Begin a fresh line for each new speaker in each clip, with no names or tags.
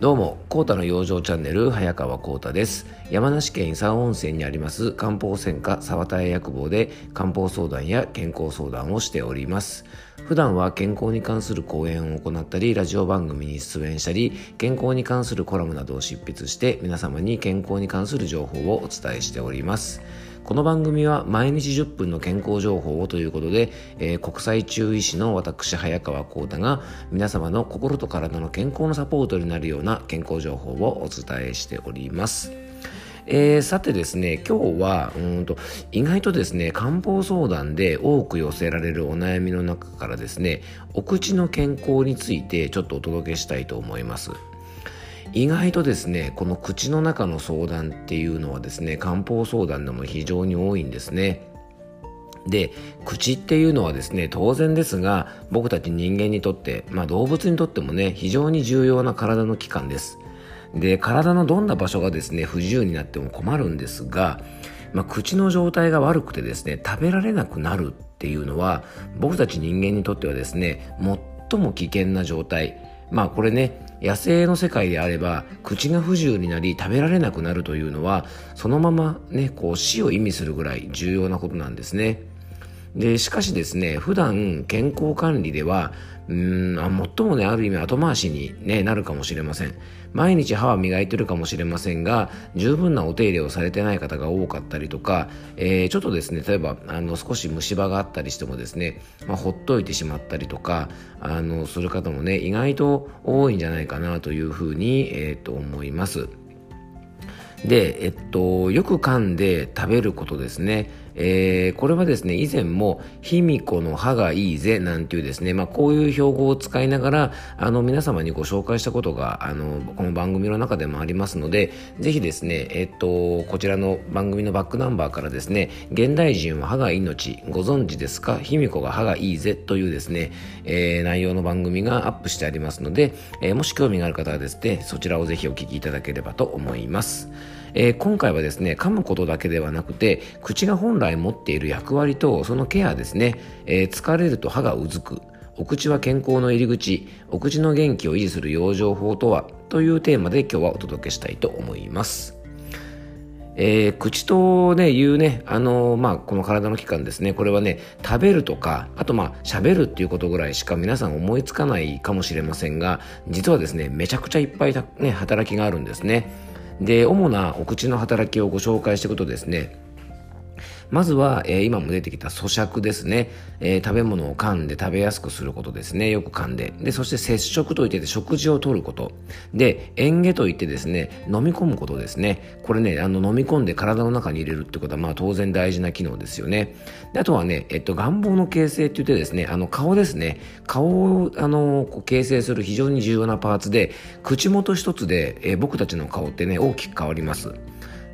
どうも、コータの養生チャンネル、早川コータです。山梨県伊佐温泉にあります漢方専科沢田屋薬房で漢方相談や健康相談をしております。普段は健康に関する講演を行ったり、ラジオ番組に出演したり、健康に関するコラムなどを執筆して皆様に健康に関する情報をお伝えしております。この番組は毎日10分の健康情報をということで、えー、国際中医師の私早川幸太が皆様の心と体の健康のサポートになるような健康情報をお伝えしております。えー、さてですね、今日は、うんと、意外とですね、漢方相談で多く寄せられるお悩みの中からですね、お口の健康についてちょっとお届けしたいと思います。意外とですねこの口の中の相談っていうのはですね漢方相談でも非常に多いんですね。で口っていうのはですね当然ですが僕たち人間にとって、まあ、動物にとってもね非常に重要な体の器官です。で体のどんな場所がですね不自由になっても困るんですが、まあ、口の状態が悪くてですね食べられなくなるっていうのは僕たち人間にとってはですね最も危険な状態。まあこれね野生の世界であれば口が不自由になり食べられなくなるというのはそのままねこう死を意味するぐらい重要なことなんですね。でしかしですね普段健康管理ではうんあ最もねある意味後回しに、ね、なるかもしれません毎日歯は磨いてるかもしれませんが十分なお手入れをされてない方が多かったりとか、えー、ちょっとですね例えばあの少し虫歯があったりしてもですね、まあ、ほっといてしまったりとかあのする方もね意外と多いんじゃないかなというふうに、えー、と思います。で、えっと、よく噛んで食べることですね。えー、これはですね、以前も、卑弥呼の歯がいいぜ、なんていうですね、まあ、こういう標語を使いながら、あの、皆様にご紹介したことが、あの、この番組の中でもありますので、ぜひですね、えっと、こちらの番組のバックナンバーからですね、現代人は歯が命、ご存知ですか？卑弥呼が歯がいいぜ、というですね、えー、内容の番組がアップしてありますので、えー、もし興味がある方はですね、そちらをぜひお聞きいただければと思います。えー、今回はですね噛むことだけではなくて口が本来持っている役割とそのケアですね、えー、疲れると歯がうずくお口は健康の入り口お口の元気を維持する養生法とはというテーマで今日はお届けしたいと思いますえー、口とね、言うね、あのー、まあ、この体の器官ですね、これはね、食べるとか、あとまあ、喋るっていうことぐらいしか皆さん思いつかないかもしれませんが、実はですね、めちゃくちゃいっぱいね、働きがあるんですね。で主なお口の働きをご紹介していくとですねまずは、えー、今も出てきた咀嚼ですね、えー、食べ物を噛んで食べやすくすることですね。よく噛んで。で、そして接触といって食事をとること。で、嚥下といってですね、飲み込むことですね。これね、あの、飲み込んで体の中に入れるってことは、まあ当然大事な機能ですよね。であとはね、えっと、願望の形成って言ってですね、あの、顔ですね。顔を、あの、形成する非常に重要なパーツで、口元一つで、えー、僕たちの顔ってね、大きく変わります。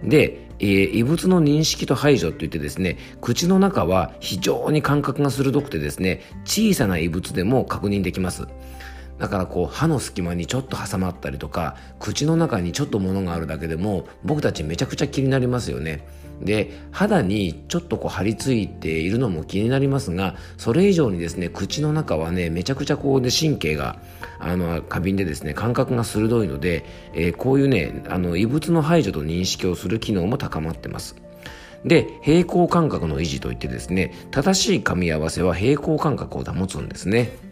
で、えー、異物の認識と排除といってですね、口の中は非常に感覚が鋭くてですね、小さな異物でも確認できます。だからこう歯の隙間にちょっと挟まったりとか口の中にちょっと物があるだけでも僕たちめちゃくちゃ気になりますよね。で肌にちょっとこう張り付いているのも気になりますがそれ以上にですね口の中はねめちゃくちゃこうで神経があの過敏でですね感覚が鋭いので、えー、こういうねあの異物の排除と認識をする機能も高まってます。で平行感覚の維持といってですね正しい噛み合わせは平行感覚を保つんですね。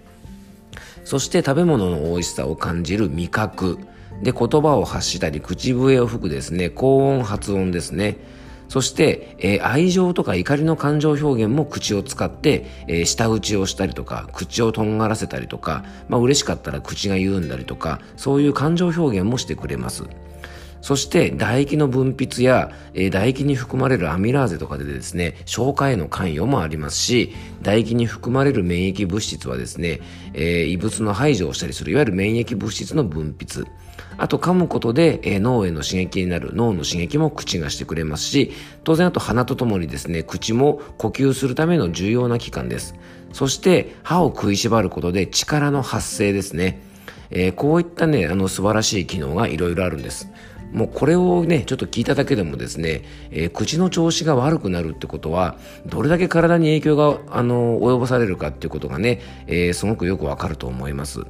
そして食べ物の美味しさを感じる味覚。で、言葉を発したり、口笛を吹くですね、高音発音ですね。そして、えー、愛情とか怒りの感情表現も口を使って、えー、舌打ちをしたりとか、口をとんがらせたりとか、まあ嬉しかったら口が緩んだりとか、そういう感情表現もしてくれます。そして唾液の分泌や、えー、唾液に含まれるアミラーゼとかでですね、消化への関与もありますし、唾液に含まれる免疫物質はですね、えー、異物の排除をしたりする、いわゆる免疫物質の分泌。あと噛むことで、えー、脳への刺激になる脳の刺激も口がしてくれますし、当然あと鼻とともにですね、口も呼吸するための重要な器官です。そして歯を食いしばることで力の発生ですね。えー、こういったね、あの素晴らしい機能がいろいろあるんです。もうこれをねちょっと聞いただけでもですね、えー、口の調子が悪くなるってことはどれだけ体に影響があの及ぼされるかっていうことがね、えー、すごくよくわかると思います。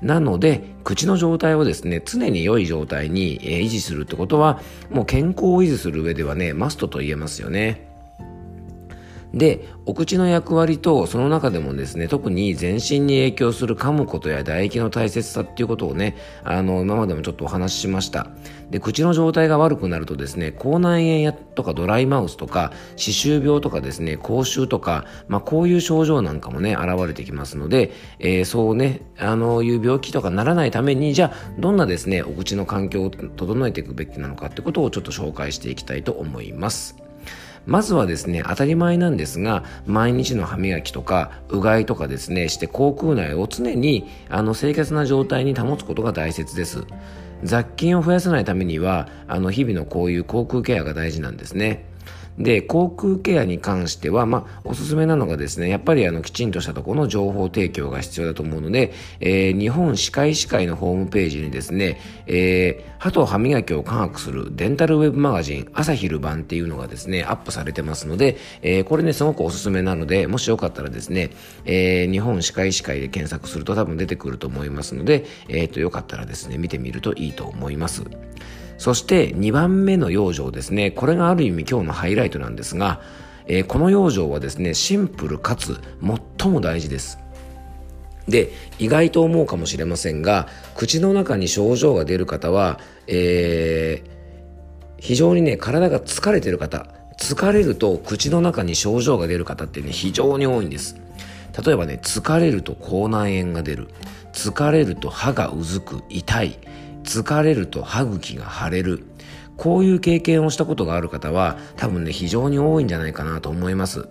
なので口の状態をですね常に良い状態に、え維持するってことはもう健康を維持する上ではねマストと言えますよね。で、お口の役割とその中でもですね、特に全身に影響する噛むことや唾液の大切さっていうことをね、あの、今までもちょっとお話ししました。で、口の状態が悪くなるとですね、口内炎やとかドライマウスとか、歯周病とかですね、口臭とか、まあこういう症状なんかもね、現れてきますので、えー、そうね、あのいう病気とかならないために、じゃあ、どんなですね、お口の環境を整えていくべきなのかってことをちょっと紹介していきたいと思います。まずはですね、当たり前なんですが、毎日の歯磨きとか、うがいとかですね、して口腔内を常に、あの、清潔な状態に保つことが大切です。雑菌を増やさないためには、あの、日々のこういう口腔ケアが大事なんですね。で、口腔ケアに関しては、まあ、おすすめなのがですね、やっぱりあの、きちんとしたところの情報提供が必要だと思うので、えー、日本歯科医師会のホームページにですね、えー、歯と歯磨きを科学するデンタルウェブマガジン、朝昼晩っていうのがですね、アップされてますので、えー、これね、すごくおすすめなので、もしよかったらですね、えー、日本歯科医師会で検索すると多分出てくると思いますので、えっ、と、よかったらですね、見てみるといいと思います。そして2番目の養生ですね。これがある意味今日のハイライトなんですが、えー、この養生はですね、シンプルかつ最も大事です。で、意外と思うかもしれませんが、口の中に症状が出る方は、えー、非常にね、体が疲れてる方、疲れると口の中に症状が出る方ってね、非常に多いんです。例えばね、疲れると口内炎が出る。疲れると歯がうずく、痛い。疲れると歯茎が腫れる。こういう経験をしたことがある方は多分ね非常に多いんじゃないかなと思います。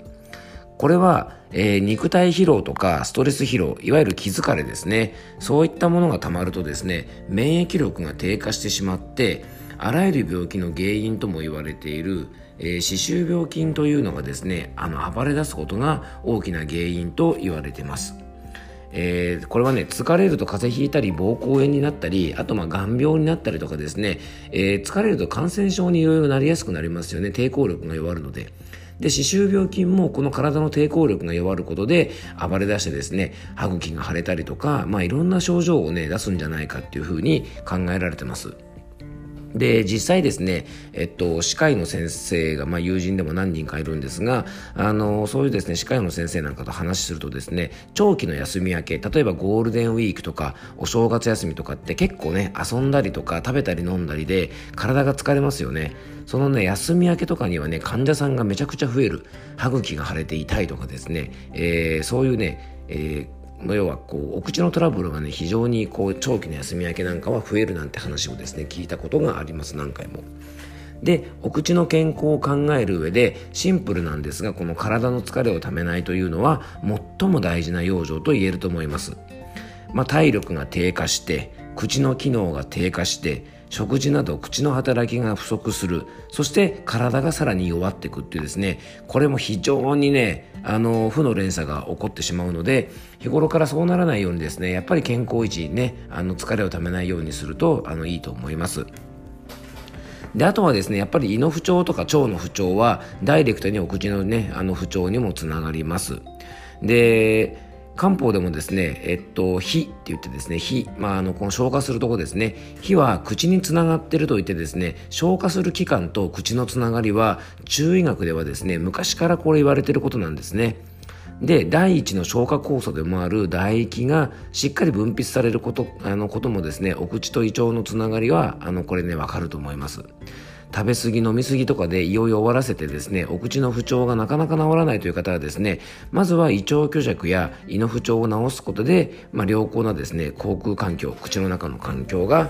これは、えー、肉体疲労とかストレス疲労いわゆる気疲れですね。そういったものがたまるとですね免疫力が低下してしまってあらゆる病気の原因とも言われているえー、歯周病菌というのがですねあの暴れ出すことが大きな原因と言われています。えー、これはね疲れると風邪ひいたり膀胱炎になったりあとまあ眼病になったりとかですね、えー、疲れると感染症にいろいろなりやすくなりますよね抵抗力が弱るので。で、歯周病菌もこの体の抵抗力が弱ることで暴れ出してですね、歯茎が腫れたりとか、まあいろんな症状をね、出すんじゃないかっていうふうに考えられてます。で、実際ですね、えっと、歯科医の先生が、まあ、友人でも何人かいるんですが、あの、そういうですね、歯科医の先生なんかと話するとですね、長期の休み明け、例えばゴールデンウィークとか、お正月休みとかって結構ね、遊んだりとか、食べたり飲んだりで、体が疲れますよね。そのね、休み明けとかにはね、患者さんがめちゃくちゃ増える。歯茎が腫れて痛いとかですね、えー、そういうね、えーの要はこうお口のトラブルがね非常にこう長期の休み明けなんかは増えるなんて話をですね聞いたことがあります何回も。でお口の健康を考える上でシンプルなんですがこの体の疲れをためないというのは最も大事な養生と言えると思います。まあ、体力が低下して口の機能が低下して食事など口の働きが不足する。そして体がさらに弱っていくっていうですね。これも非常にねあの負の連鎖が起こってしまうので日頃からそうならないようにですねやっぱり健康維持ねあの疲れをためないようにするとあのいいと思います。であとはですねやっぱり胃の不調とか腸の不調はダイレクトにお口のねあの不調にもつながります。で漢方でもですね、えっと、火って言ってですね、火、まあ、あの、この消化するとこですね、火は口につながってると言ってですね、消化する器官と口のつながりは、中医学ではですね、昔からこれ言われてることなんですね。で、第一の消化酵素でもある唾液がしっかり分泌されること、あのこともですね、お口と胃腸のつながりは、あの、これね、わかると思います。食べ過ぎ飲み過ぎとかで胃を弱らせてですねお口の不調がなかなか治らないという方はですねまずは胃腸虚弱や胃の不調を治すことで、まあ、良好なですね口腔環境口の中の環境が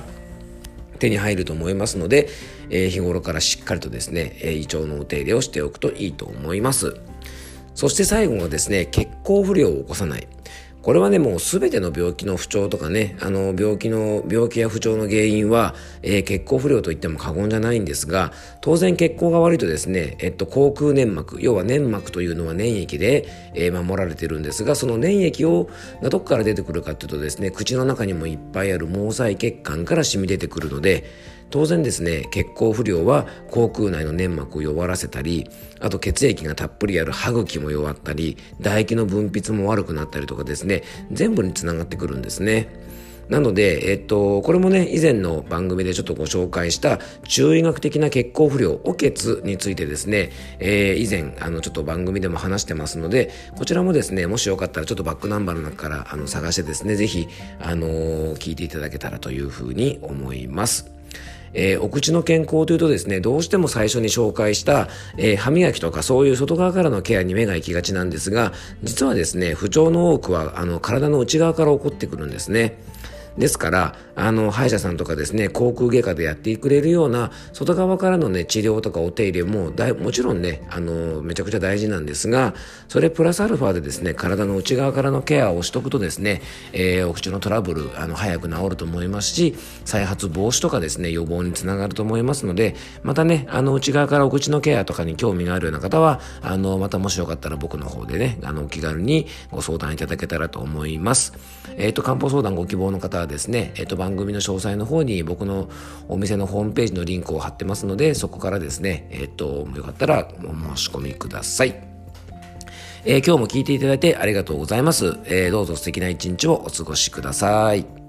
手に入ると思いますので、えー、日頃からしっかりとですね、えー、胃腸のお手入れをしておくといいと思います。そして最後はですね血行不良を起こさない。これはね、もうすべての病気の不調とかね、あの、病気の、病気や不調の原因は、えー、血行不良と言っても過言じゃないんですが、当然血行が悪いとですね、えっと、口腔粘膜、要は粘膜というのは粘液で、えー、守られてるんですが、その粘液を、がどこから出てくるかというとですね、口の中にもいっぱいある毛細血管から染み出てくるので、当然ですね血行不良は口腔内の粘膜を弱らせたりあと血液がたっぷりある歯茎も弱ったり唾液の分泌も悪くなったりとかですね全部につながってくるんですね。なので、えっと、これもね、以前の番組でちょっとご紹介した中医学的な血行不良、お血についてですね、えー、以前、あの、ちょっと番組でも話してますので、こちらもですね、もしよかったらちょっとバックナンバーの中からあの探してですね、ぜひ、あのー、聞いていただけたらというふうに思います。えー、お口の健康というとですね、どうしても最初に紹介した、えー、歯磨きとかそういう外側からのケアに目が行きがちなんですが、実はですね、不調の多くは、あの、体の内側から起こってくるんですね。ですから、あの、歯医者さんとかですね、口腔外科でやってくれるような、外側からのね、治療とかお手入れもだい、もちろんね、あの、めちゃくちゃ大事なんですが、それプラスアルファでですね、体の内側からのケアをしとくとですね、えー、お口のトラブル、あの、早く治ると思いますし、再発防止とかですね、予防につながると思いますので、またね、あの、内側からお口のケアとかに興味があるような方は、あの、またもしよかったら僕の方でね、あのお、気軽にご相談いただけたらと思います。えっ、ー、と、漢方相談ご希望の方はですね、えっ、と、番組の詳細の方に僕のお店のホームページのリンクを貼ってますので、そこからですね、えっ、と、よかったらお申し込みください。えー、今日も聞いていただいてありがとうございます。えー、どうぞ素敵な一日をお過ごしください。